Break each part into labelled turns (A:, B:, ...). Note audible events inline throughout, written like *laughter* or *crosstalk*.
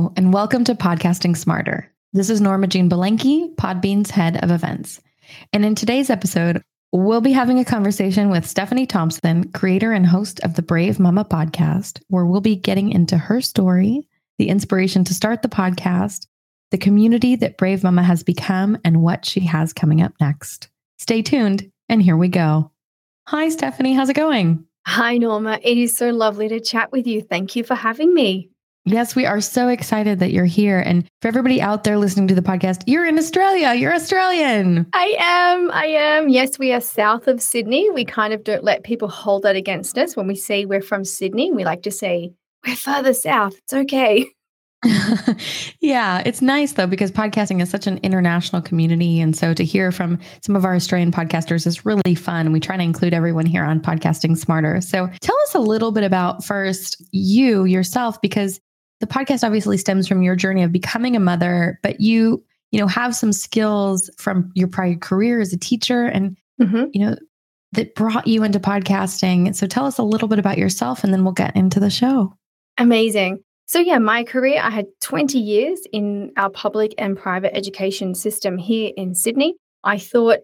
A: And welcome to Podcasting Smarter. This is Norma Jean Belenke, Podbean's head of events. And in today's episode, we'll be having a conversation with Stephanie Thompson, creator and host of the Brave Mama podcast, where we'll be getting into her story, the inspiration to start the podcast, the community that Brave Mama has become, and what she has coming up next. Stay tuned, and here we go. Hi, Stephanie. How's it going?
B: Hi, Norma. It is so lovely to chat with you. Thank you for having me.
A: Yes, we are so excited that you're here. And for everybody out there listening to the podcast, you're in Australia. You're Australian.
B: I am. I am. Yes, we are south of Sydney. We kind of don't let people hold that against us. When we say we're from Sydney, we like to say we're further south. It's okay. *laughs*
A: yeah, it's nice though, because podcasting is such an international community. And so to hear from some of our Australian podcasters is really fun. We try to include everyone here on Podcasting Smarter. So tell us a little bit about first you yourself, because the podcast obviously stems from your journey of becoming a mother, but you, you know, have some skills from your prior career as a teacher and, mm-hmm. you know, that brought you into podcasting. So tell us a little bit about yourself and then we'll get into the show.
B: Amazing. So, yeah, my career, I had 20 years in our public and private education system here in Sydney. I thought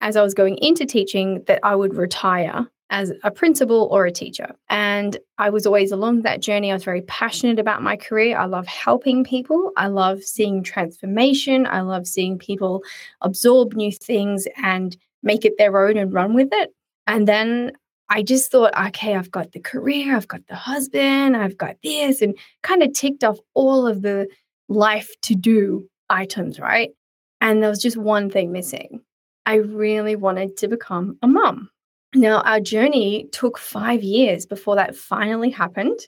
B: as I was going into teaching that I would retire as a principal or a teacher. And I was always along that journey. I was very passionate about my career. I love helping people. I love seeing transformation. I love seeing people absorb new things and make it their own and run with it. And then I just thought, okay, I've got the career, I've got the husband, I've got this, and kind of ticked off all of the life to do items, right? And there was just one thing missing. I really wanted to become a mum. Now, our journey took five years before that finally happened.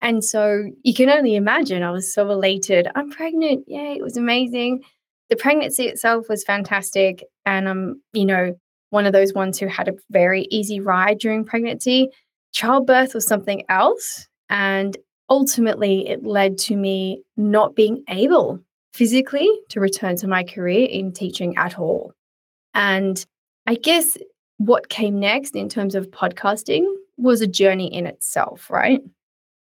B: And so you can only imagine, I was so elated. I'm pregnant. Yay, it was amazing. The pregnancy itself was fantastic. And I'm, you know, one of those ones who had a very easy ride during pregnancy. Childbirth was something else. And ultimately, it led to me not being able physically to return to my career in teaching at all. And I guess what came next in terms of podcasting was a journey in itself, right?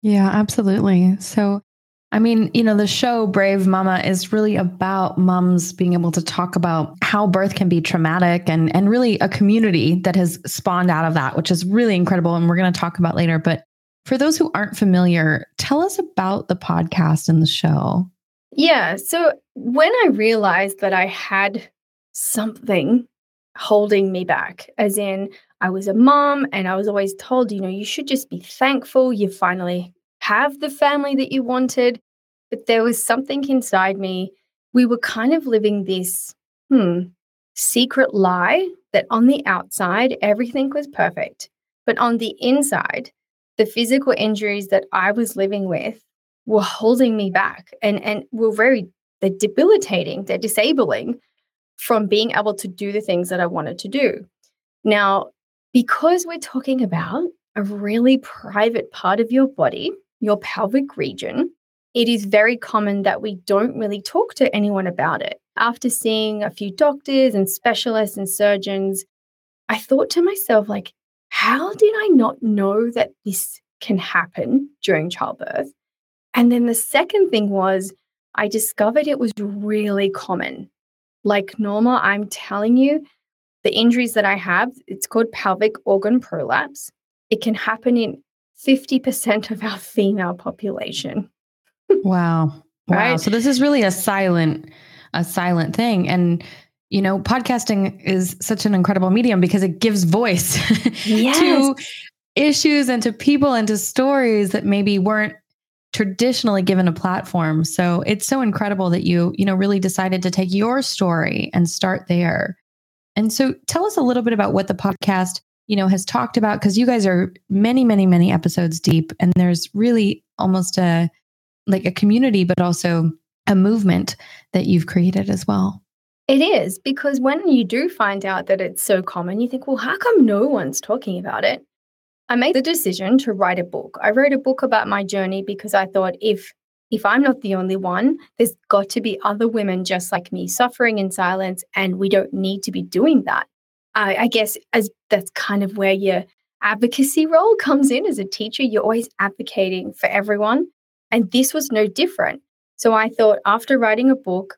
A: Yeah, absolutely. So, I mean, you know, the show Brave Mama is really about moms being able to talk about how birth can be traumatic and and really a community that has spawned out of that, which is really incredible and we're going to talk about later, but for those who aren't familiar, tell us about the podcast and the show.
B: Yeah, so when I realized that I had something holding me back, as in, I was a mom and I was always told, you know, you should just be thankful you finally have the family that you wanted. But there was something inside me. We were kind of living this, hmm, secret lie that on the outside, everything was perfect. But on the inside, the physical injuries that I was living with were holding me back and, and were very, they're debilitating, they're disabling from being able to do the things that I wanted to do. Now, because we're talking about a really private part of your body, your pelvic region, it is very common that we don't really talk to anyone about it. After seeing a few doctors and specialists and surgeons, I thought to myself, like, how did I not know that this can happen during childbirth? And then the second thing was, I discovered it was really common like Norma, I'm telling you, the injuries that I have, it's called pelvic organ prolapse. It can happen in 50% of our female population.
A: wow. *laughs* Wow. Right? So this is really a silent, a silent thing. And you know, podcasting is such an incredible medium because it gives voice *laughs* yes. to issues and to people and to stories that maybe weren't traditionally given a platform. So it's so incredible that you, you know, really decided to take your story and start there. And so tell us a little bit about what the podcast, you know, has talked about because you guys are many, many, many episodes deep and there's really almost a like a community but also a movement that you've created as well.
B: It is because when you do find out that it's so common, you think, well, how come no one's talking about it? I made the decision to write a book. I wrote a book about my journey because I thought if if I'm not the only one, there's got to be other women just like me suffering in silence, and we don't need to be doing that. I, I guess as that's kind of where your advocacy role *laughs* comes in as a teacher. You're always advocating for everyone, and this was no different. So I thought after writing a book,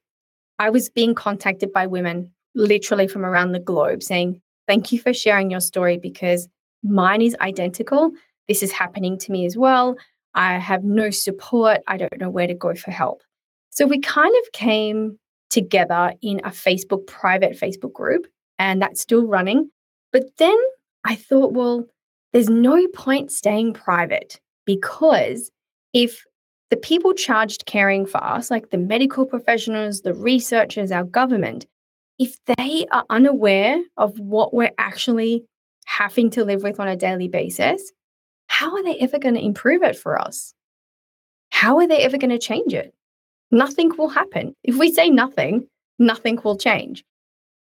B: I was being contacted by women literally from around the globe saying, Thank you for sharing your story because mine is identical. This is happening to me as well. I have no support. I don't know where to go for help. So we kind of came together in a Facebook, private Facebook group, and that's still running. But then I thought, well, there's no point staying private because if the people charged caring for us, like the medical professionals, the researchers, our government, if they are unaware of what we're actually having to live with on a daily basis, how are they ever going to improve it for us? How are they ever going to change it? Nothing will happen. If we say nothing, nothing will change.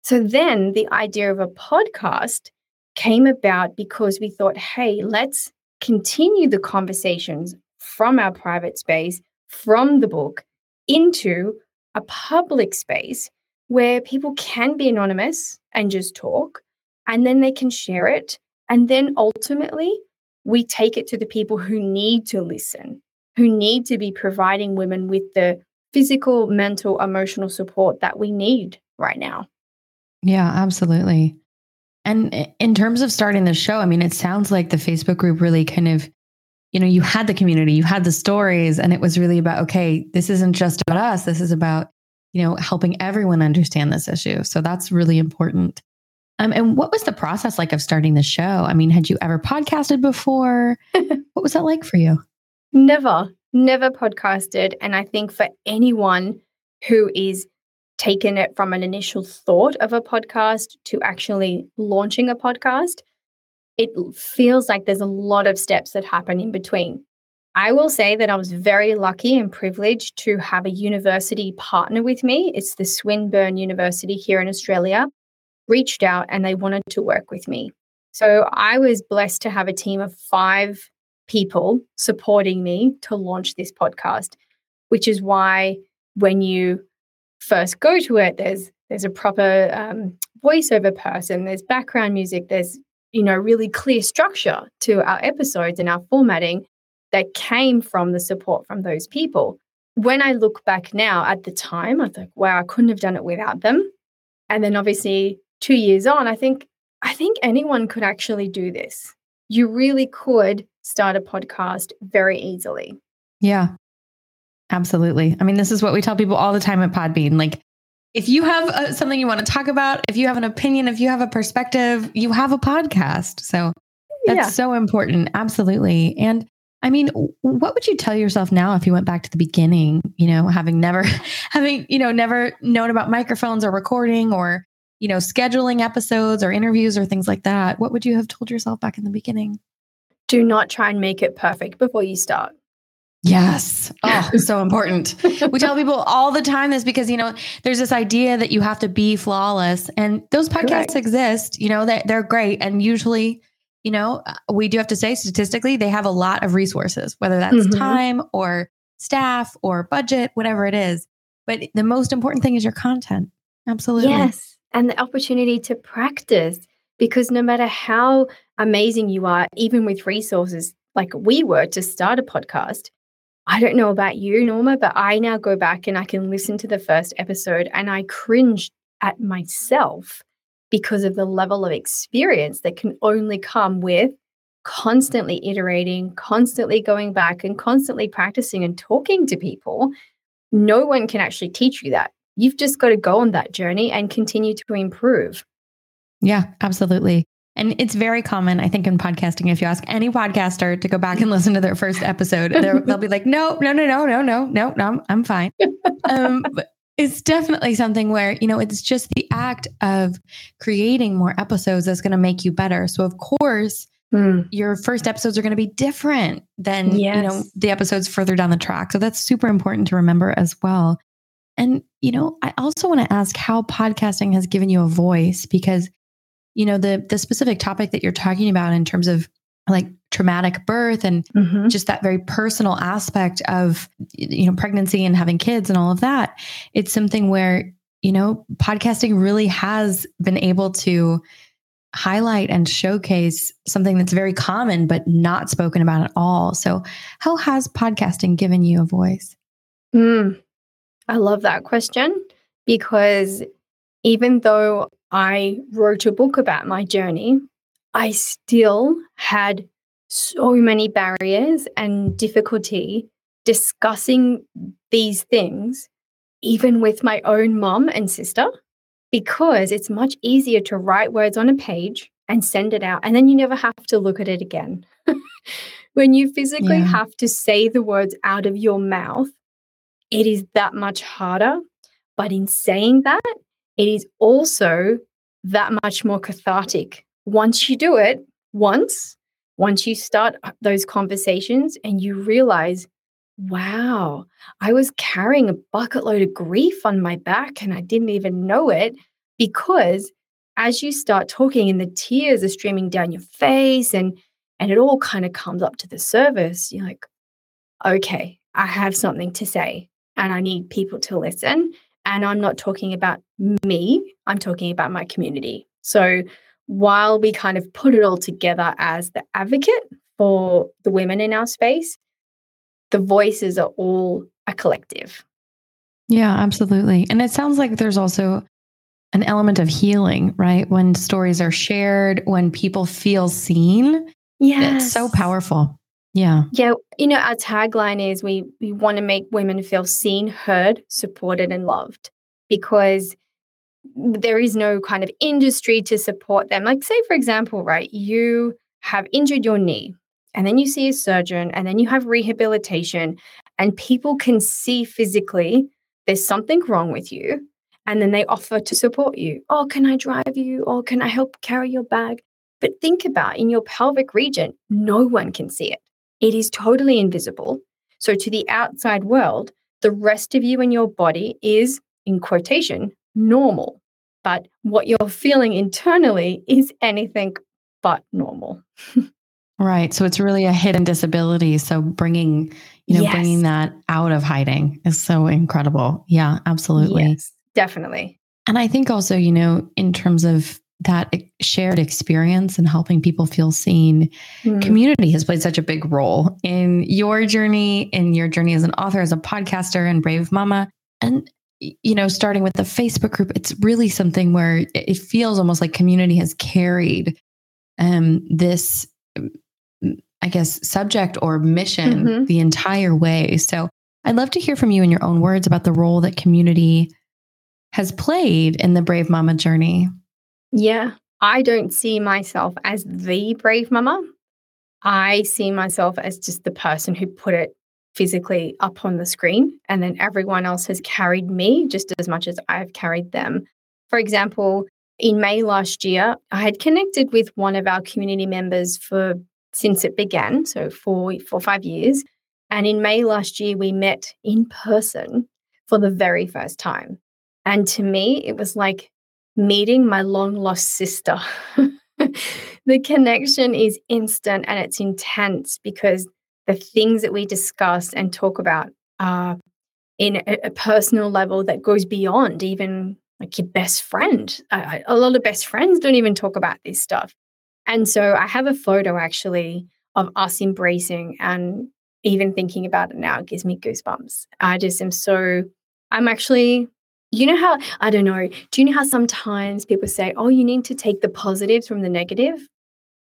B: So then the idea of a podcast came about because we thought, hey, let's continue the conversations from our private space, from the book, into a public space where people can be anonymous and just talk, and then they can share it. And then ultimately, we take it to the people who need to listen, who need to be providing women with the physical, mental, emotional support that we need right now.
A: Yeah, absolutely. And in terms of starting the show, I mean, it sounds like the Facebook group really kind of, you know, you had the community, you had the stories, and it was really about, okay, this isn't just about us. This is about, you know, helping everyone understand this issue. So that's really important. Um, and what was the process like of starting the show? I mean, had you ever podcasted before? *laughs* what was that like for you?
B: Never, never podcasted. And I think for anyone who is taken it from an initial thought of a podcast to actually launching a podcast, it feels like there's a lot of steps that happen in between. I will say that I was very lucky and privileged to have a university partner with me. It's the Swinburne University here in Australia. Reached out and they wanted to work with me. So I was blessed to have a team of five people supporting me to launch this podcast, which is why when you first go to it, there's there's a proper um, voiceover person, there's background music, there's you know really clear structure to our episodes and our formatting that came from the support from those people. When I look back now at the time, I think, wow, I couldn't have done it without them. And then obviously two years on, I think I think anyone could actually do this. You really could start a podcast very easily.
A: Yeah. Absolutely. I mean, this is what we tell people all the time at Podbean. Like, if you have uh, something you want to talk about, if you have an opinion, if you have a perspective, you have a podcast. So that's yeah. so important. Absolutely. And I mean, what would you tell yourself now if you went back to the beginning, you know, having never, *laughs* having, you know, never known about microphones or recording or, you know, scheduling episodes or interviews or things like that? What would you have told yourself back in the beginning?
B: Do not try and make it perfect before you start.
A: Yes. Oh, *laughs* so important. we tell people all the time this because, you know, there's this idea that you have to be flawless and those podcasts Correct. exist, you know, that they're, they're great. And usually, you know, uh, we do have to say statistically, they have a lot of resources, whether that's mm-hmm. time or staff or budget, whatever it is. But the most important thing is your content. Absolutely.
B: Yes. And the opportunity to practice because no matter how amazing you are, even with resources like we were to start a podcast, I don't know about you, Norma, but I now go back and I can listen to the first episode and I cringe at myself because of the level of experience that can only come with constantly iterating, constantly going back and constantly practicing and talking to people. No one can actually teach you that. You've just got to go on that journey and continue to improve.
A: Yeah, absolutely. And it's very common, I think, in podcasting. If you ask any podcaster to go back and *laughs* listen to their first episode, they'll be like, "No, no, no, no, no, no, no, no, I'm fine." *laughs* Um, it's definitely something where you know it's just the act of creating more episodes that's going to make you better. So, of course, mm. your first episodes are going to be different than yes. you know the episodes further down the track. So that's super important to remember as well. And, you know, I also want to ask how podcasting has given you a voice because, you know, the the specific topic that you're talking about in terms of like traumatic birth and mm-hmm. just that very personal aspect of you know pregnancy and having kids and all of that it's something where you know podcasting really has been able to highlight and showcase something that's very common but not spoken about at all. So how has podcasting given you a voice?
B: Mm, i love that question because even though i wrote a book about my journey I still had so many barriers and difficulty discussing these things, even with my own mom and sister, because it's much easier to write words on a page and send it out. And then you never have to look at it again. *laughs* when you physically yeah. have to say the words out of your mouth, it is that much harder. But in saying that, it is also that much more cathartic once you do it once, once you start uh, those conversations and you realize, wow, I was carrying a bucket load of grief on my back and I didn't even know it because as you start talking and the tears are streaming down your face and and it all kind of comes up to the surface, you're like, okay, I have something to say and I need people to listen. And I'm not talking about me, I'm talking about my community. So while we kind of put it all together as the advocate for the women in our space, the voices are all a collective.
A: Yeah, absolutely. And it sounds like there's also an element of healing, right? When stories are shared, when people feel seen. Yeah. It's so powerful. Yeah.
B: Yeah. You know, our tagline is we we want to make women feel seen, heard, supported, and loved because there is no kind of industry to support them. Like, say, for example, right, you have injured your knee and then you see a surgeon and then you have rehabilitation, and people can see physically there's something wrong with you. And then they offer to support you. Oh, can I drive you? Or can I help carry your bag? But think about in your pelvic region, no one can see it. It is totally invisible. So, to the outside world, the rest of you and your body is, in quotation, normal. But what you're feeling internally is anything but normal. *laughs*
A: right. So it's really a hidden disability. So bringing, you know, yes. bringing that out of hiding is so incredible. Yeah, absolutely. Yes,
B: definitely.
A: And I think also, you know, in terms of that shared experience and helping people feel seen, mm. community has played such a big role in your journey, in your journey as an author, as a podcaster, and Brave Mama. And you know, starting with the Facebook group, it's really something where it feels almost like community has carried um, this, I guess, subject or mission mm-hmm. the entire way. So I'd love to hear from you in your own words about the role that community has played in the Brave Mama journey.
B: Yeah, I don't see myself as the Brave Mama. I see myself as just the person who put it physically up on the screen. And then everyone else has carried me just as much as I've carried them. For example, in May last year, I had connected with one of our community members for since it began, so for for five years. And in May last year, we met in person for the very first time. And to me, it was like meeting my long lost sister. *laughs* the connection is instant and it's intense because the things that we discuss and talk about are in a, a personal level that goes beyond even like your best friend. A lot of best friends don't even talk about this stuff. And so I have a photo actually of us embracing and even thinking about it now it gives me goosebumps. I just am so, I'm actually, you know how, I don't know, do you know how sometimes people say, oh, you need to take the positives from the negative?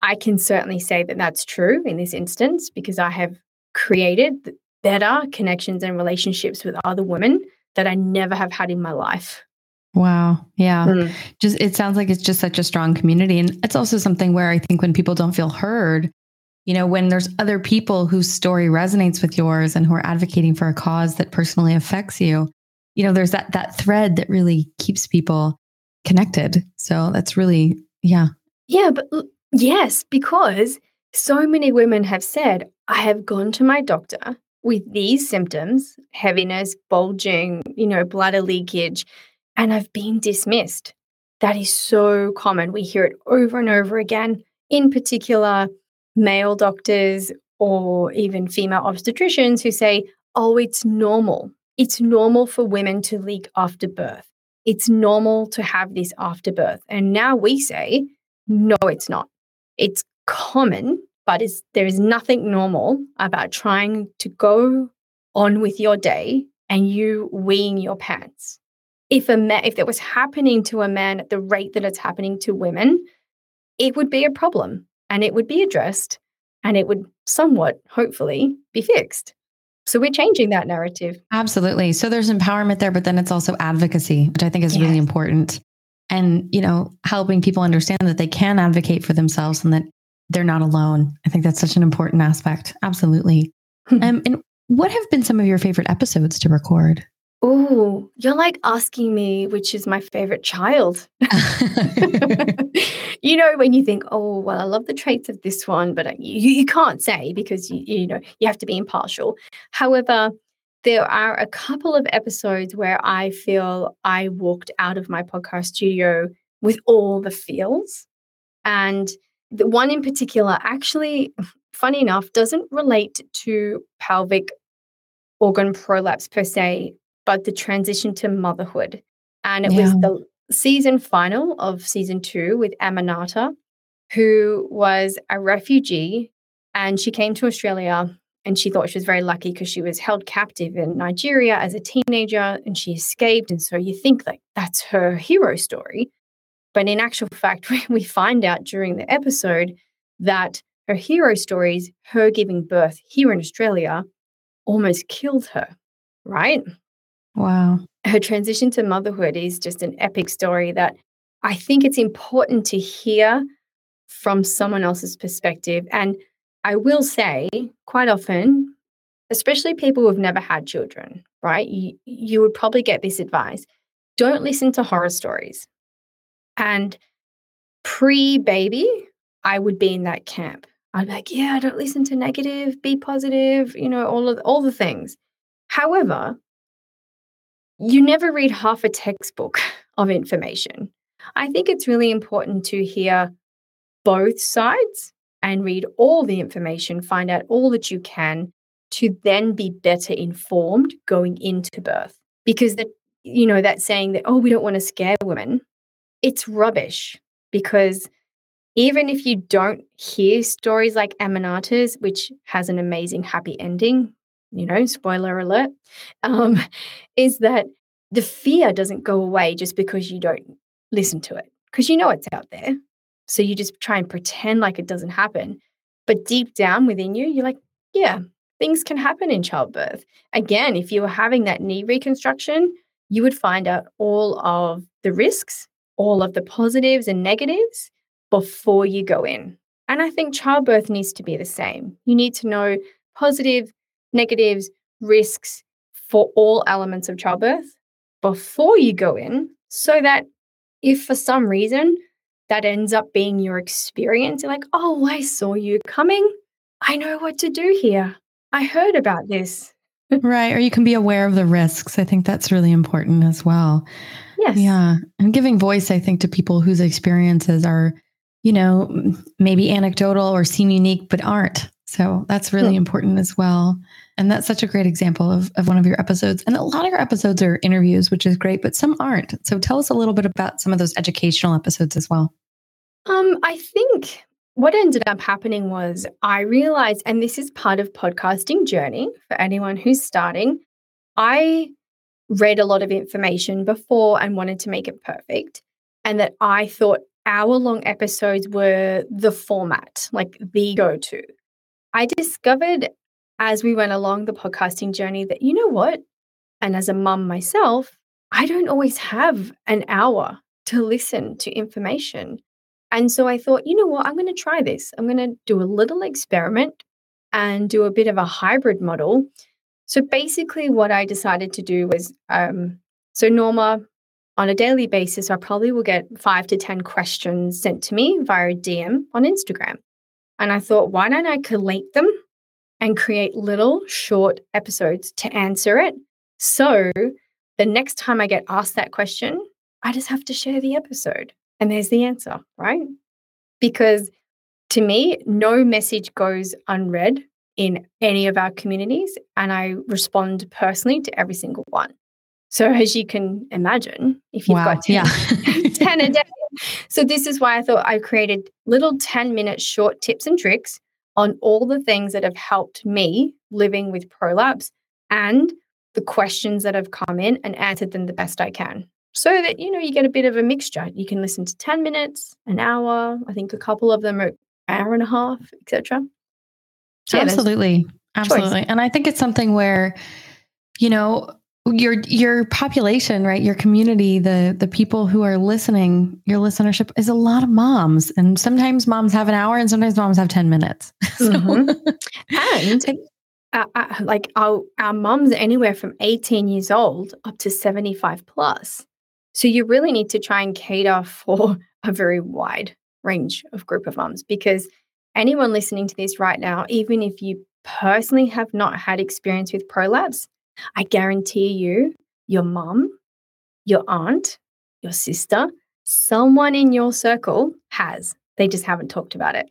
B: I can certainly say that that's true in this instance because I have created better connections and relationships with other women that I never have had in my life.
A: Wow. Yeah. Mm. Just it sounds like it's just such a strong community and it's also something where I think when people don't feel heard, you know, when there's other people whose story resonates with yours and who are advocating for a cause that personally affects you, you know, there's that that thread that really keeps people connected. So that's really yeah.
B: Yeah, but Yes, because so many women have said, I have gone to my doctor with these symptoms heaviness, bulging, you know, bladder leakage and I've been dismissed. That is so common. We hear it over and over again, in particular, male doctors or even female obstetricians who say, oh, it's normal. It's normal for women to leak after birth. It's normal to have this after birth. And now we say, no, it's not. It's common, but it's, there is nothing normal about trying to go on with your day and you weeing your pants. If a man, if that was happening to a man at the rate that it's happening to women, it would be a problem and it would be addressed and it would somewhat, hopefully, be fixed. So we're changing that narrative.
A: Absolutely. So there's empowerment there, but then it's also advocacy, which I think is yes. really important. And, you know, helping people understand that they can advocate for themselves and that they're not alone. I think that's such an important aspect. Absolutely. *laughs* um, and what have been some of your favorite episodes to record?
B: Oh, you're like asking me which is my favorite child. *laughs* *laughs* you know, when you think, oh, well, I love the traits of this one, but uh, you, you can't say because you, you know you have to be impartial. However, there are a couple of episodes where I feel I walked out of my podcast studio with all the feels. And the one in particular, actually, *laughs* funny enough, doesn't relate to pelvic organ prolapse per se, but the transition to motherhood. And it yeah. was the season final of season two with Aminata, who was a refugee and she came to Australia and she thought she was very lucky because she was held captive in Nigeria as a teenager and she escaped. And so you think like that's her hero story. But in actual fact, *laughs* we find out during the episode that her hero stories, her giving birth here in Australia, almost killed her, right?
A: Wow.
B: Her transition to motherhood is just an epic story that I think it's important to hear from someone else's perspective. And I will say, quite often, especially people who've never had children, right? You, you would probably get this advice don't listen to horror stories. And pre baby, I would be in that camp. I'd be like, yeah, don't listen to negative, be positive, you know, all of all the things. However, you never read half a textbook *laughs* of information. I think it's really important to hear both sides and read all the information, find out all that you can to then be better informed going into birth. Because that, you know, that saying that, oh, we don't want to scare women, it's rubbish because even if you don't hear stories like Aminata's, which has an amazing happy ending, you know, spoiler alert, um, is that the fear doesn't go away just because you don't listen to it, because you know it's out there. So you just try and pretend like it doesn't happen. But deep down within you, you're like, yeah, things can happen in childbirth. Again, if you were having that knee reconstruction, you would find out all of the risks, all of the positives and negatives before you go in. And I think childbirth needs to be the same. You need to know positive, negatives, risks for all elements of childbirth before you go in so that if for some reason that ends up being your experience, you're like, oh, I saw you coming. I know what to do here. I heard about this. *laughs*
A: right. Or you can be aware of the risks. I think that's really important as well.
B: Yes.
A: Yeah. And giving voice, I think, to people whose experiences are, you know, maybe anecdotal or seem unique, but aren't. So that's really hmm. important as well. And that's such a great example of, of one of your episodes. And a lot of your episodes are interviews, which is great, but some aren't. So tell us a little bit about some of those educational episodes as well.
B: Um, I think what ended up happening was I realized, and this is part of podcasting journey for anyone who's starting. I read a lot of information before and wanted to make it perfect. And that I thought hour long episodes were the format, like the go to. I discovered as we went along the podcasting journey that, you know what? And as a mum myself, I don't always have an hour to listen to information. And so I thought, you know what? I'm going to try this. I'm going to do a little experiment and do a bit of a hybrid model. So basically, what I decided to do was um, so, Norma, on a daily basis, I probably will get five to 10 questions sent to me via DM on Instagram. And I thought, why don't I collate them and create little short episodes to answer it. So the next time I get asked that question, I just have to share the episode and there's the answer, right? Because to me, no message goes unread in any of our communities, and I respond personally to every single one. So, as you can imagine, if you've wow, got 10, yeah. *laughs* 10 a day. So, this is why I thought I created little 10 minute short tips and tricks on all the things that have helped me living with prolapse and the questions that have come in and answered them the best I can. So that you know you get a bit of a mixture. You can listen to 10 minutes, an hour, I think a couple of them are hour and a half, etc.
A: So Absolutely. Absolutely. Choice. And I think it's something where, you know, your your population, right? Your community, the the people who are listening, your listenership is a lot of moms. And sometimes moms have an hour and sometimes moms have 10 minutes. *laughs* so,
B: mm-hmm. And *laughs* uh, uh, like our, our moms anywhere from 18 years old up to 75 plus. So you really need to try and cater for a very wide range of group of moms because anyone listening to this right now, even if you personally have not had experience with prolapse, I guarantee you, your mom, your aunt, your sister, someone in your circle has. They just haven't talked about it.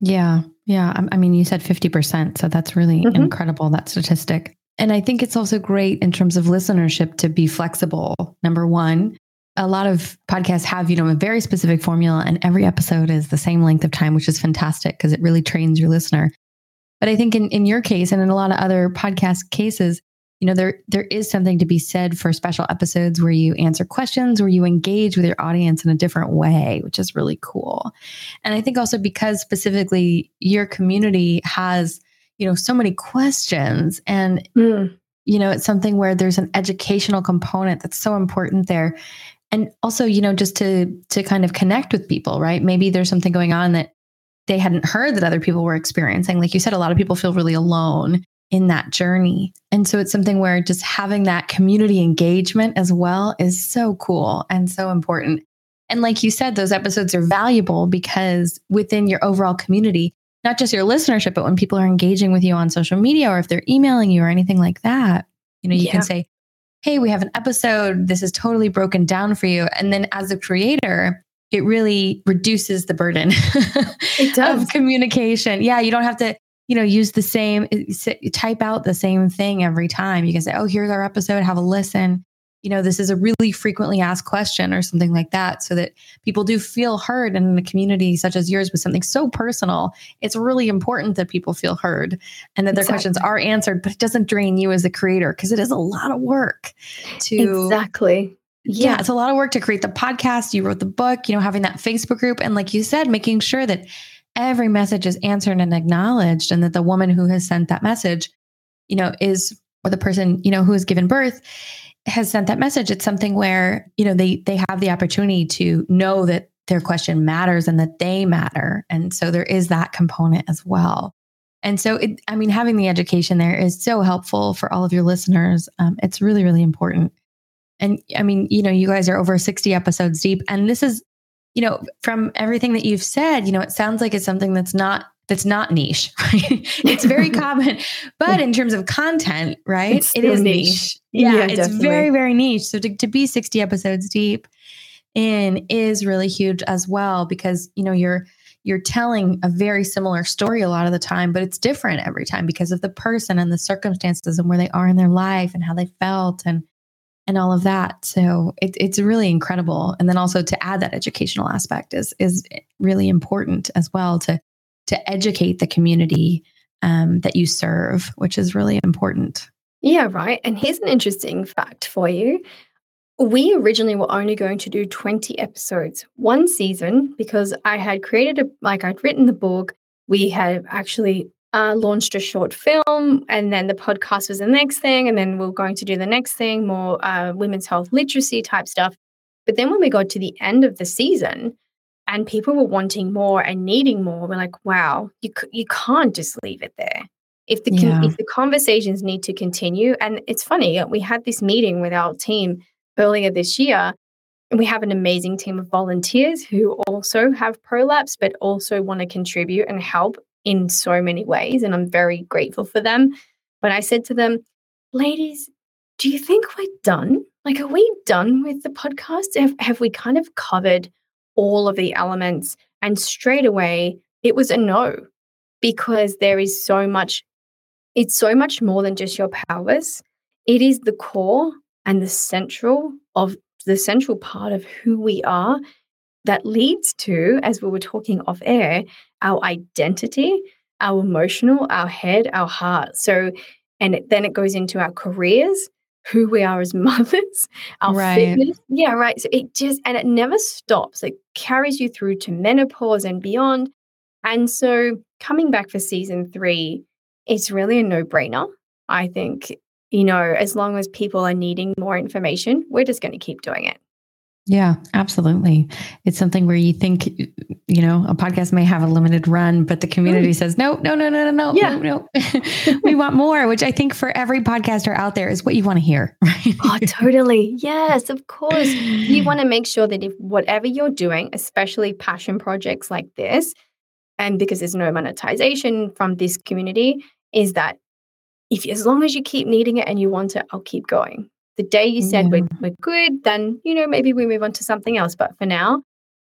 A: Yeah. Yeah. I mean, you said 50%. So that's really mm-hmm. incredible, that statistic. And I think it's also great in terms of listenership to be flexible. Number one, a lot of podcasts have, you know, a very specific formula and every episode is the same length of time, which is fantastic because it really trains your listener. But I think in, in your case and in a lot of other podcast cases, you know, there there is something to be said for special episodes where you answer questions, where you engage with your audience in a different way, which is really cool. And I think also because specifically your community has, you know, so many questions and mm. you know, it's something where there's an educational component that's so important there. And also, you know, just to to kind of connect with people, right? Maybe there's something going on that they hadn't heard that other people were experiencing. Like you said, a lot of people feel really alone in that journey. And so it's something where just having that community engagement as well is so cool and so important. And like you said, those episodes are valuable because within your overall community, not just your listenership, but when people are engaging with you on social media or if they're emailing you or anything like that, you know, you yeah. can say, Hey, we have an episode. This is totally broken down for you. And then as a creator, it really reduces the burden it *laughs* does. of communication. Yeah, you don't have to, you know, use the same, eh, type out the same thing every time. You can say, oh, here's our episode, have a listen. You know, this is a really frequently asked question or something like that, so that people do feel heard. And in a community such as yours with something so personal, it's really important that people feel heard and that their exactly. questions are answered, but it doesn't drain you as a creator because it is a lot of work to
B: exactly
A: yeah, it's a lot of work to create the podcast. You wrote the book, you know, having that Facebook group. And like you said, making sure that every message is answered and acknowledged and that the woman who has sent that message, you know, is, or the person, you know, who has given birth has sent that message. It's something where, you know, they, they have the opportunity to know that their question matters and that they matter. And so there is that component as well. And so, it, I mean, having the education there is so helpful for all of your listeners. Um, it's really, really important. And I mean, you know, you guys are over 60 episodes deep. And this is, you know, from everything that you've said, you know, it sounds like it's something that's not that's not niche, *laughs* right? it's very *laughs* common. But in terms of content, right?
B: It's it is niche.
A: niche. Yeah, yeah, it's definitely. very, very niche. So to, to be 60 episodes deep in is really huge as well because you know you're you're telling a very similar story a lot of the time, but it's different every time because of the person and the circumstances and where they are in their life and how they felt and and all of that. So it, it's really incredible. And then also to add that educational aspect is is really important as well to to educate the community um, that you serve, which is really important.
B: Yeah, right. And here's an interesting fact for you. We originally were only going to do 20 episodes, one season, because I had created a, like, I'd written the book. We had actually uh, launched a short film, and then the podcast was the next thing, and then we are going to do the next thing, more uh, women's health literacy type stuff. But then when we got to the end of the season, and people were wanting more and needing more, we're like, wow, you you can't just leave it there. If the yeah. if the conversations need to continue, and it's funny, we had this meeting with our team earlier this year, we have an amazing team of volunteers who also have prolapse, but also want to contribute and help in so many ways, and I'm very grateful for them. But I said to them, ladies, do you think we're done? Like, are we done with the podcast? Have, have we kind of covered all of the elements? And straight away, it was a no, because there is so much, it's so much more than just your powers. It is the core and the central of the central part of who we are that leads to, as we were talking off air, our identity, our emotional, our head, our heart. So, and it, then it goes into our careers, who we are as *laughs* mothers, our right. fitness. Yeah, right. So it just, and it never stops. It carries you through to menopause and beyond. And so coming back for season three, it's really a no brainer. I think, you know, as long as people are needing more information, we're just going to keep doing it.
A: Yeah, absolutely. It's something where you think, you know, a podcast may have a limited run, but the community mm. says, no, no, no, no, no, no, yeah. no, no. *laughs* we want more, which I think for every podcaster out there is what you want to hear. *laughs*
B: Right? oh, totally. Yes, of course. You want to make sure that if whatever you're doing, especially passion projects like this, and because there's no monetization from this community, is that if as long as you keep needing it and you want it, I'll keep going. The day you said yeah. we're, we're good, then, you know, maybe we move on to something else. But for now,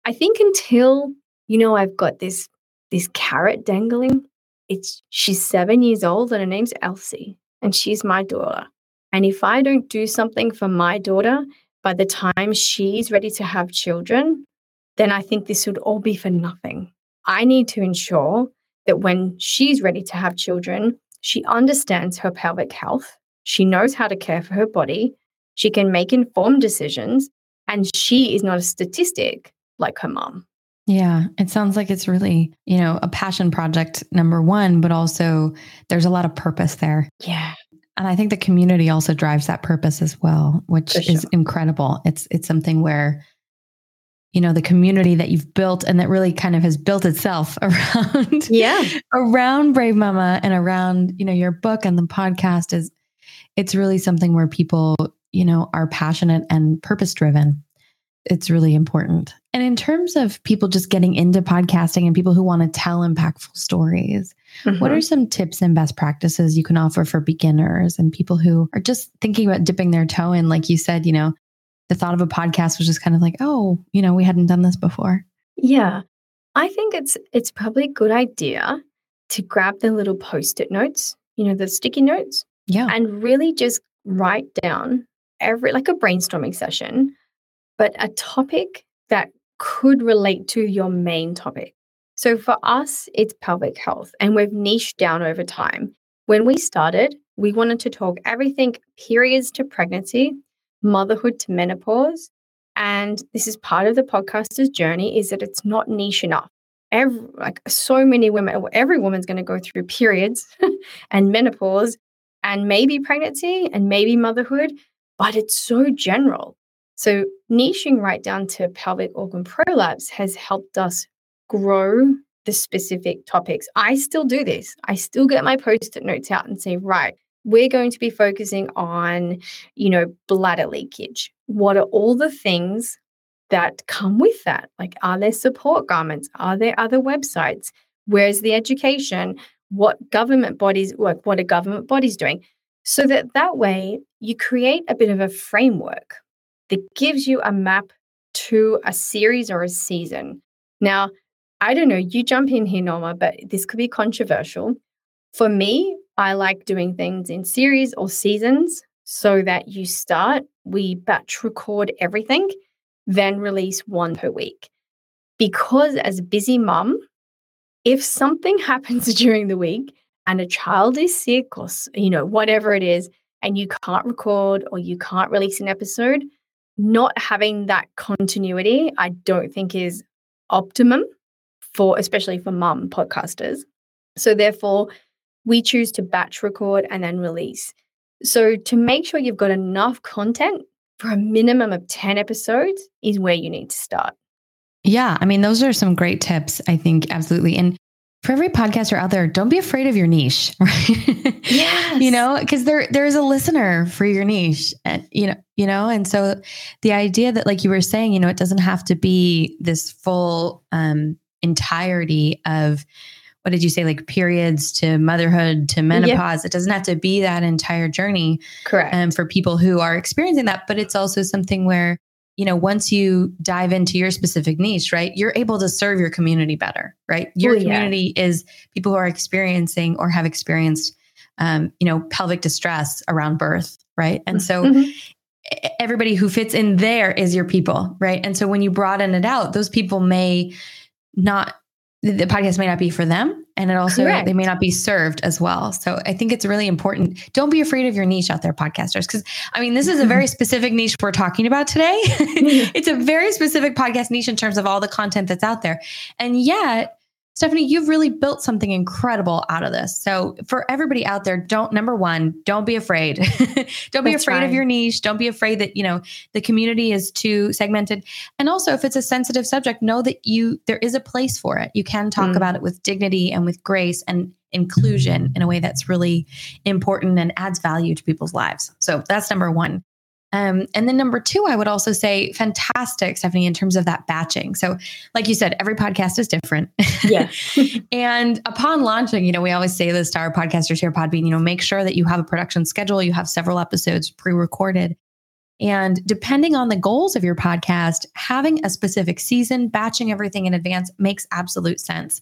B: I think until, you know, I've got this this carrot dangling, it's she's seven years old and her name's Elsie, and she's my daughter. And if I don't do something for my daughter by the time she's ready to have children, then I think this would all be for nothing. I need to ensure that when she's ready to have children, she understands her pelvic health she knows how to care for her body. She can make informed decisions. And she is not a statistic like her mom.
A: Yeah, it sounds like it's really, you know, a passion project, number one, but also there's a lot of purpose there.
B: Yeah.
A: And I think the community also drives that purpose as well, which sure. is incredible. It's it's something where you know the community that you've built and that really kind of has built itself *laughs* around
B: yeah
A: around brave mama and around you know your book and the podcast is it's really something where people, you know, are passionate and purpose driven. It's really important. And in terms of people just getting into podcasting and people who want to tell impactful stories, mm-hmm. what are some tips and best practices you can offer for beginners and people who are just thinking about dipping their toe in? Like you said, you know, the thought of a podcast was just kind of like, oh, you know, we hadn't done this before.
B: Yeah. I think it's it's probably a good idea to grab the little post-it notes, you know, the sticky notes,
A: yeah.
B: And really just write down every, like a brainstorming session, but a topic that could relate to your main topic. So for us, it's pelvic health, and we've niched down over time. When we started, we wanted to talk everything periods to pregnancy, motherhood to menopause. And this is part of the podcaster's journey is that it's not niche enough. Every, like so many women, every woman's going to go through periods *laughs* and menopause and maybe pregnancy and maybe motherhood, but it's so general. So, niching right down to pelvic organ prolapse has helped us grow the specific topics. I still do this. I still get my post it notes out and say, right, we're going to be focusing on, you know, bladder leakage. What are all the things that come with that? Like, are there support garments? Are there other websites? Where's the education? What government bodies work, what are government bodies doing, so that that way you create a bit of a framework that gives you a map to a series or a season. Now, I don't know, you jump in here, Norma, but this could be controversial. For me, I like doing things in series or seasons so that you start, we batch record everything, then release one per week. Because as a busy mum, if something happens *laughs* during the week and a child is sick or you know whatever it is and you can't record or you can't release an episode not having that continuity i don't think is optimum for especially for mum podcasters. So therefore we choose to batch record and then release. So to make sure you've got enough content for a minimum of 10 episodes is where you need to start
A: yeah, I mean, those are some great tips, I think, absolutely. And for every podcaster out there, don't be afraid of your niche, *laughs* right?
B: Yes.
A: you know, because there there's a listener for your niche. And you know, you know, and so the idea that, like you were saying, you know, it doesn't have to be this full um entirety of what did you say, like periods to motherhood to menopause. It doesn't have to be that entire journey.
B: Correct.
A: Um, for people who are experiencing that, but it's also something where you know, once you dive into your specific niche, right, you're able to serve your community better, right? Your
B: Oh, yeah.
A: community is people who are experiencing or have experienced, um, you know, pelvic distress around birth, right? And so
B: Mhm.
A: e- everybody who fits in there is your people, right? And so when you broaden it out, those people may not the- podcast may not be for them and it also
B: Correct.
A: they may not be served as well. So i think it's really important. Don't be afraid of your niche out there podcasters because i mean this is a very mm-hmm. specific niche we're talking about today. *laughs* Mm-hmm. It's a very specific podcast niche in terms of all the content that's out there. And yet stephanie you've really built something incredible out of this. So for everybody out there don't number one don't be afraid. *laughs* Don't be
B: That's
A: afraid of your niche. Don't be afraid that you know the community is too segmented. And also if it's a sensitive subject know that you there is a place for it. You can talk
B: Mm.
A: about it with dignity and with grace and inclusion in a way that's really important and adds value to people's lives. So that's number one um, and then number two, I would also say fantastic, Stephanie, in terms of that batching. So, like you said, every podcast is different.
B: Yeah. *laughs*
A: and upon launching, you know, we always say this to our podcasters here, Podbean, you know, make sure that you have a production schedule, you have several episodes pre recorded. And depending on the goals of your podcast, having a specific season, batching everything in advance makes absolute sense.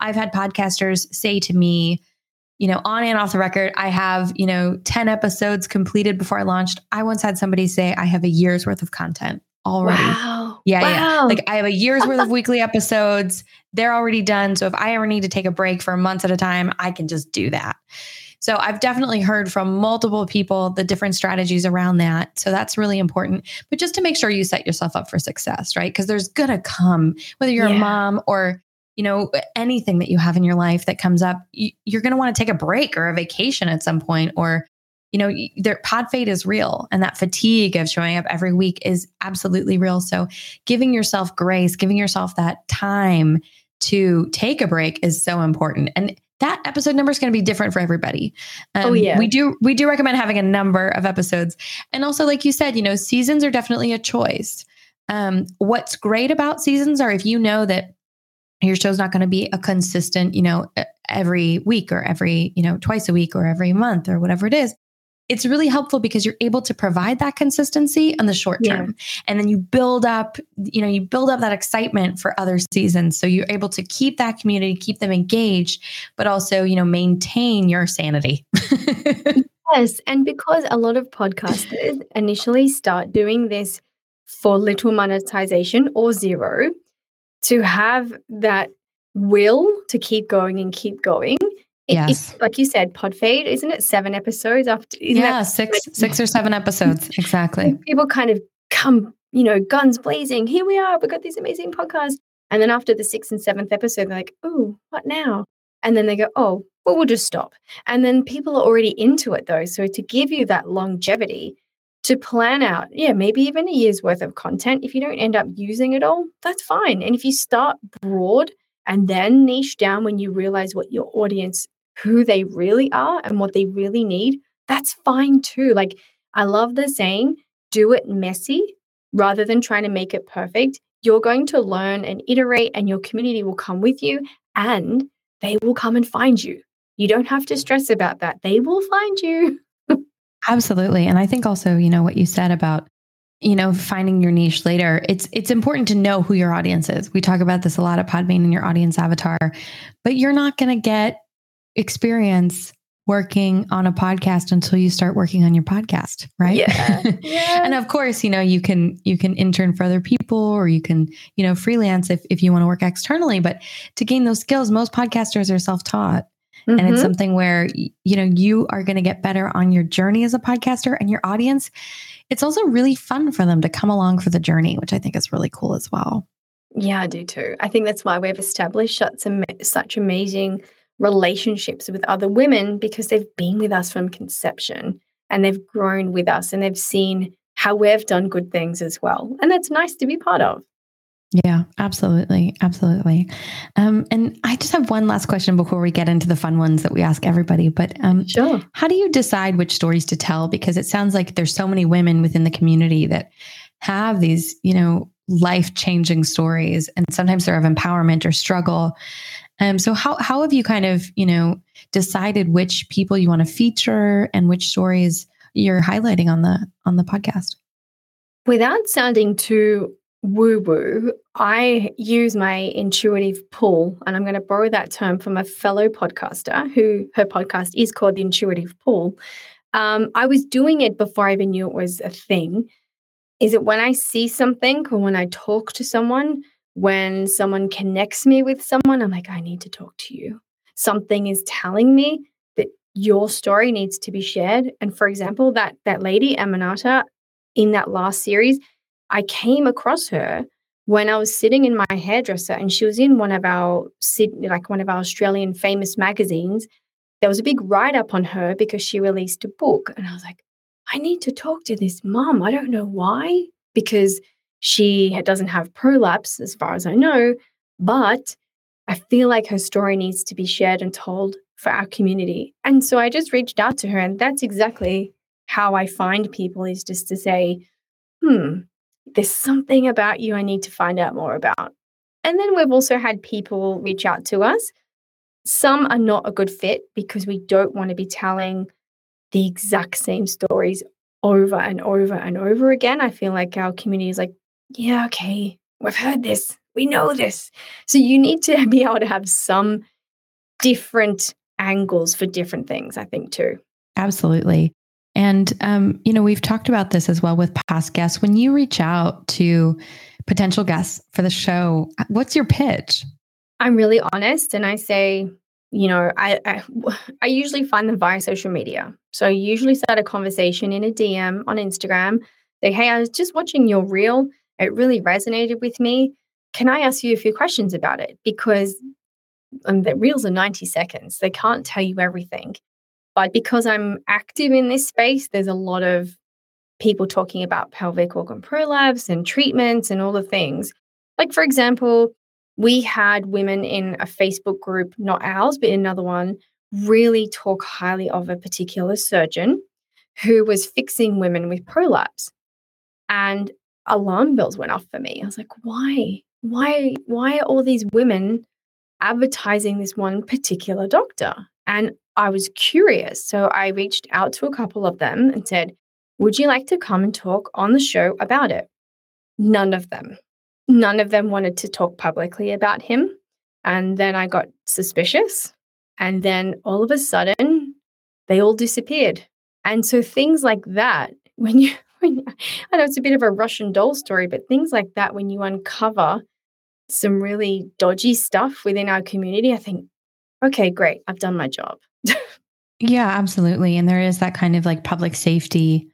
A: I've had podcasters say to me, you know, on and off the record, I have, you know, 10 episodes completed before I launched. I once had somebody say I have a year's worth of content already.
B: Wow.
A: Yeah, yeah. Like I have a year's worth of *laughs* weekly episodes. They're already done. So if I ever need to take a break for months at a time, I can just do that. So I've definitely heard from multiple people the different strategies around that. So that's really important. But just to make sure you set yourself up for success, right? Because there's gonna come, whether you're a mom or you know anything that you have in your life that comes up, you, you're gonna want to take a break or a vacation at some point, or you know, their pod fade is real, and that fatigue of showing up every week is absolutely real. So giving yourself grace, giving yourself that time to take a break is so important. And that episode number is going to be different for everybody. Um,
B: Oh, yeah.
A: we do we do recommend having a number of episodes, and also like you said, you know, seasons are definitely a choice. Um, what's great about seasons are if you know that your show's not going to be a consistent, you know, every week or every, you know, twice a week or every month or whatever it is. It's really helpful because you're able to provide that consistency in the short
B: Yeah.
A: term. And then you build up, you know, you build up that excitement for other seasons. So you're able to keep that community, keep them engaged, but also, you know, maintain your sanity. *laughs*
B: Yes, and because a lot of podcasters initially start doing this for little monetization or zero, to have that will to keep going and keep going. it-
A: Yes.
B: it's like you said, Podfade, isn't it seven episodes after? Isn't
A: yeah,
B: that
A: six, six or seven episodes. *laughs* Exactly.
B: people kind of come, you know, guns blazing. Here we are. We've got these amazing podcasts. And then after the sixth and seventh episode, they're like, oh, what now? And then they go, oh, well, we'll just stop. And then people are already into it though. So to give you that longevity, to plan out, yeah, maybe even a year's worth of content. If you don't end up using it all, that's fine. And if you start broad and then niche down when you realize what your audience, who they really are and what they really need, that's fine too. Like, I love the saying, do it messy rather than trying to make it perfect. You're going to learn and iterate, and your community will come with you and they will come and find you. You don't have to stress about that. They will find you. *laughs*
A: Absolutely. And I think also, you know, what you said about, you know, finding your niche later, it's it's important to know who your audience is. We talk about this a lot at Podbean and your audience avatar, but you're not going to get experience working on a podcast until you start working on your podcast, right?
B: Yeah. *laughs* Yeah.
A: and of course, you know, you can you can intern for other people or you can, you know, freelance if if you want to work externally, but to gain those skills, most podcasters are self-taught and it's
B: Mhm.
A: something where you know you are going to get better on your journey as a podcaster and your audience it's also really fun for them to come along for the journey which i think is really cool as well
B: Yeah, I do too. I think that's why we've established such, am- such amazing relationships with other women because they've been with us from conception and they've grown with us and they've seen how we've done good things as well. And that's nice to be part of.
A: Yeah absolutely absolutely um, and i just have one last question before we get into the fun ones that we ask everybody but um,
B: Sure.
A: how do you decide which stories to tell because it sounds like there's so many women within the community that have these you know life changing stories and sometimes they're of empowerment or struggle Um, so how how have you kind of you know decided which people you want to feature and which stories you're highlighting on the on the podcast?
B: Without sounding too woo woo, I use my intuitive pull, and I'm going to borrow that term from a fellow podcaster who her podcast is called the Intuitive Pull. Um, I was doing it before I even knew it was a thing. Is it when I see something or when I talk to someone, when someone connects me with someone, I'm like, I need to talk to you. Something is telling me that your story needs to be shared. And for example, that that lady, Aminata, in that last series, I came across her when I was sitting in my hairdresser and she was in one of our like one of our Australian famous magazines. There was a big write up on her because she released a book. And I was like, I need to talk to this mom. I don't know why, because she doesn't have prolapse, as far as I know, but I feel like her story needs to be shared and told for our community. And so I just reached out to her, and that's exactly how I find people is just to say, hmm, there's something about you I need to find out more about. And then we've also had people reach out to us. Some are not a good fit because we don't want to be telling the exact same stories over and over and over again. I feel like our community is like, yeah, okay, we've heard this, we know this. So you need to *laughs* be able to have some different angles for different things, I think, too.
A: Absolutely. And, um, you know, we've talked about this as well with past guests. When you reach out to potential guests for the show, what's your pitch?
B: I'm really honest and I say, you know, I, I, I usually find them via social media. So I usually start a conversation in a DM on Instagram. Say, hey, I was just watching your reel. It really resonated with me. Can I ask you a few questions about it? Because um, the reels are 90 seconds. They can't tell you everything. But because I'm active in this space, there's a lot of people talking about pelvic organ prolapse and treatments and all the things. Like, for example, we had women in a Facebook group, not ours, but another one, really talk highly of a particular surgeon who was fixing women with prolapse. And alarm bells went off for me. I was like, why? Why why are all these women advertising this one particular doctor? And I was curious. So I reached out to a couple of them and said, Would you like to come and talk on the show about it? None of them. None of them wanted to talk publicly about him. And then I got suspicious. And then all of a sudden, they all disappeared. And so things like that, *laughs* when you, when I know it's a bit of a Russian doll story, but things like that, when you uncover some really dodgy stuff within our community, I think, okay, great, I've done my job. *laughs*
A: yeah, absolutely. And there is that kind of like public safety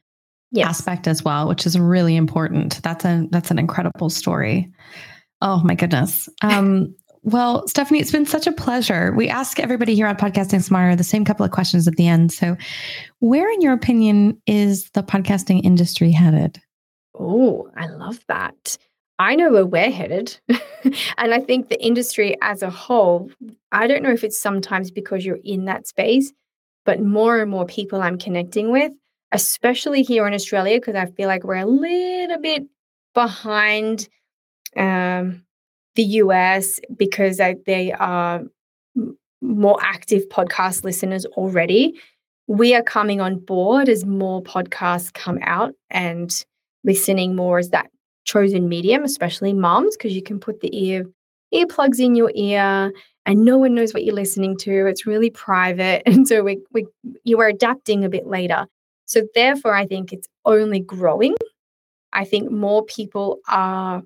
A: yes. aspect as well, which is really important. That's a that's an incredible story. Oh my goodness. Um, *laughs* well, Stephanie, it's been such a pleasure. We ask everybody here on Podcasting Smarter the same couple of questions at the end. So, where, in your opinion, is the podcasting industry headed?
B: Oh, I love that. I know where we're headed. *laughs* and I think the industry as a whole, I don't know if it's sometimes because you're in that space, but more and more people I'm connecting with, especially here in Australia, because I feel like we're a little bit behind um, the US because I, they are more active podcast listeners already. We are coming on board as more podcasts come out and listening more as that chosen medium, especially moms, because you can put the ear earplugs in your ear and no one knows what you're listening to. It's really private. *laughs* And so we, we you are adapting a bit later. So therefore, I think it's only growing. I think more people are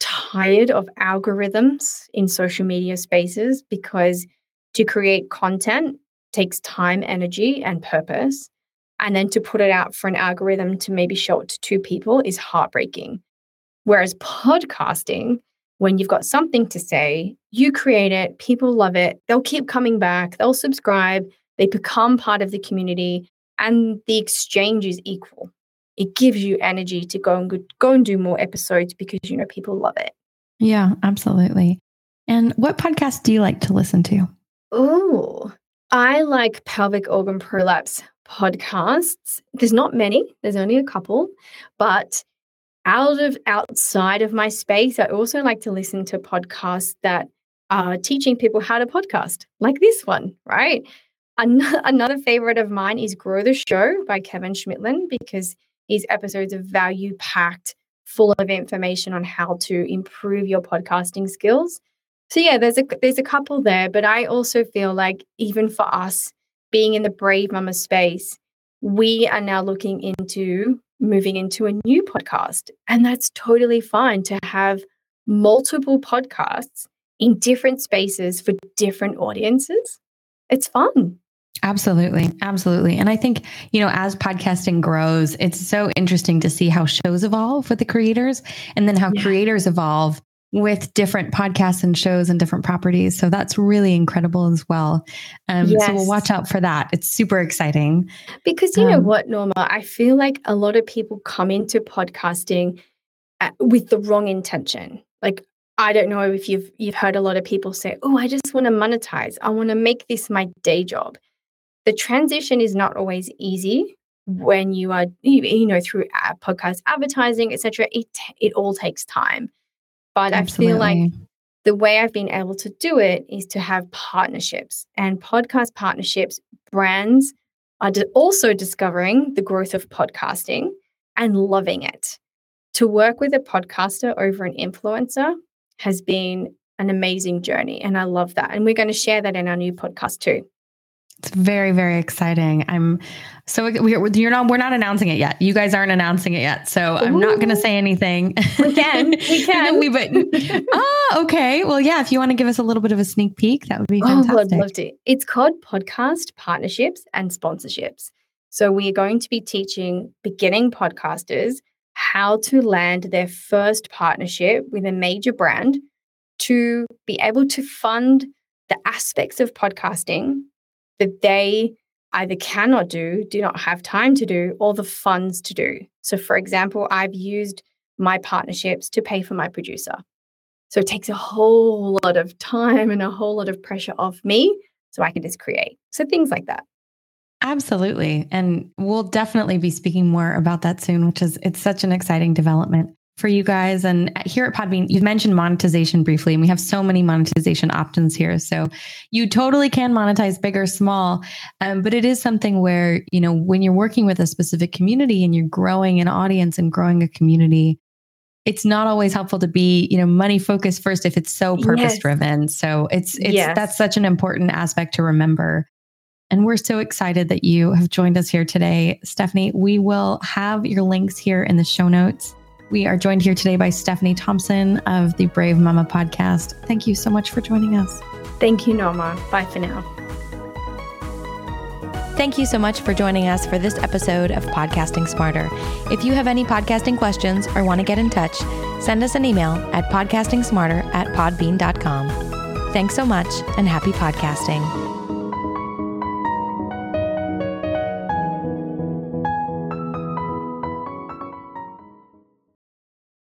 B: tired of algorithms in social media spaces because to create content takes time, energy, and purpose. And then to put it out for an algorithm to maybe show it to two people is heartbreaking. Whereas podcasting, when you've got something to say, you create it, people love it, they'll keep coming back, they'll subscribe, they become part of the community, and the exchange is equal. It gives you energy to go and go and do more episodes because you know people love it.
A: Yeah, absolutely. And what podcast do you like to listen to?
B: Oh, I like pelvic organ prolapse podcasts. There's not many, there's only a couple, but out of outside of my space, I also like to listen to podcasts that are teaching people how to podcast, like this one, right? An- *laughs* another favorite of mine is Grow the Show by Kevin Chemidlin because his episodes are value packed, full of information on how to improve your podcasting skills. So yeah, there's a there's a couple there, but I also feel like even for us being in the Brave Mama space, we are now looking into moving into a new podcast. And that's totally fine to have multiple podcasts in different spaces for different audiences. It's fun.
A: Absolutely. Absolutely. And I think, you know, as podcasting grows, it's so interesting to see how shows evolve with the creators and then how yeah. creators evolve with different podcasts and shows and different properties. So that's really incredible as well. Um, yes. So we'll watch out for that. It's super exciting.
B: Because you um, know what, Norma? I feel like a lot of people come into podcasting at, uh, with the wrong intention. Like, I don't know if you've you've heard a lot of people say, "Oh, I just want to monetize. I want to make this my day job." The transition is not always easy when you are you know through podcast advertising, etc. It it all takes time. But Absolutely. I feel like the way I've been able to do it is to have partnerships and podcast partnerships. Brands are also discovering the growth of podcasting and loving it. To work with a podcaster over an influencer has been an amazing journey. And I love that. And we're going to share that in our new podcast too.
A: It's very, very exciting. I'm so we're, you're not we're not announcing it yet. You guys aren't announcing it yet, so Ooh. I'm not going to say anything.
B: We can, we *laughs* can.
A: we but ah, okay. Well, yeah. If you want to give us a little bit of a sneak peek, that would be fantastic. Oh, I'd love
B: to. It's called podcast partnerships and sponsorships. So we are going to be teaching beginning podcasters how to land their first partnership with a major brand to be able to fund the aspects of podcasting that they either cannot do, do not have time to do, or the funds to do. So, for example, I've used my partnerships to pay for my producer. So it takes a whole lot of time and a whole lot of pressure off me so I can just create. So things like that.
A: Absolutely. And we'll definitely be speaking more about that soon, which is it's such an exciting development for you guys. And here at Podbean, you've mentioned monetization briefly, and we have so many monetization options here. So you totally can monetize big or small. Um, but it is something where, you know, when you're working with a specific community and you're growing an audience and growing a community, it's not always helpful to be, you know, money focused first if it's so purpose driven. Yes. So it's it's yes. that's such an important aspect to remember. And we're so excited that you have joined us here today. Stephanie, we will have your links here in the show notes. We are joined here today by Stephanie Thompson of the Brave Mama podcast. Thank you so much for joining us.
B: Thank you, Norma. Bye for now.
A: Thank you so much for joining us for this episode of Podcasting Smarter. If you have any podcasting questions or want to get in touch, send us an email at podcastingsmarter at podbean.com. Thanks so much and happy podcasting.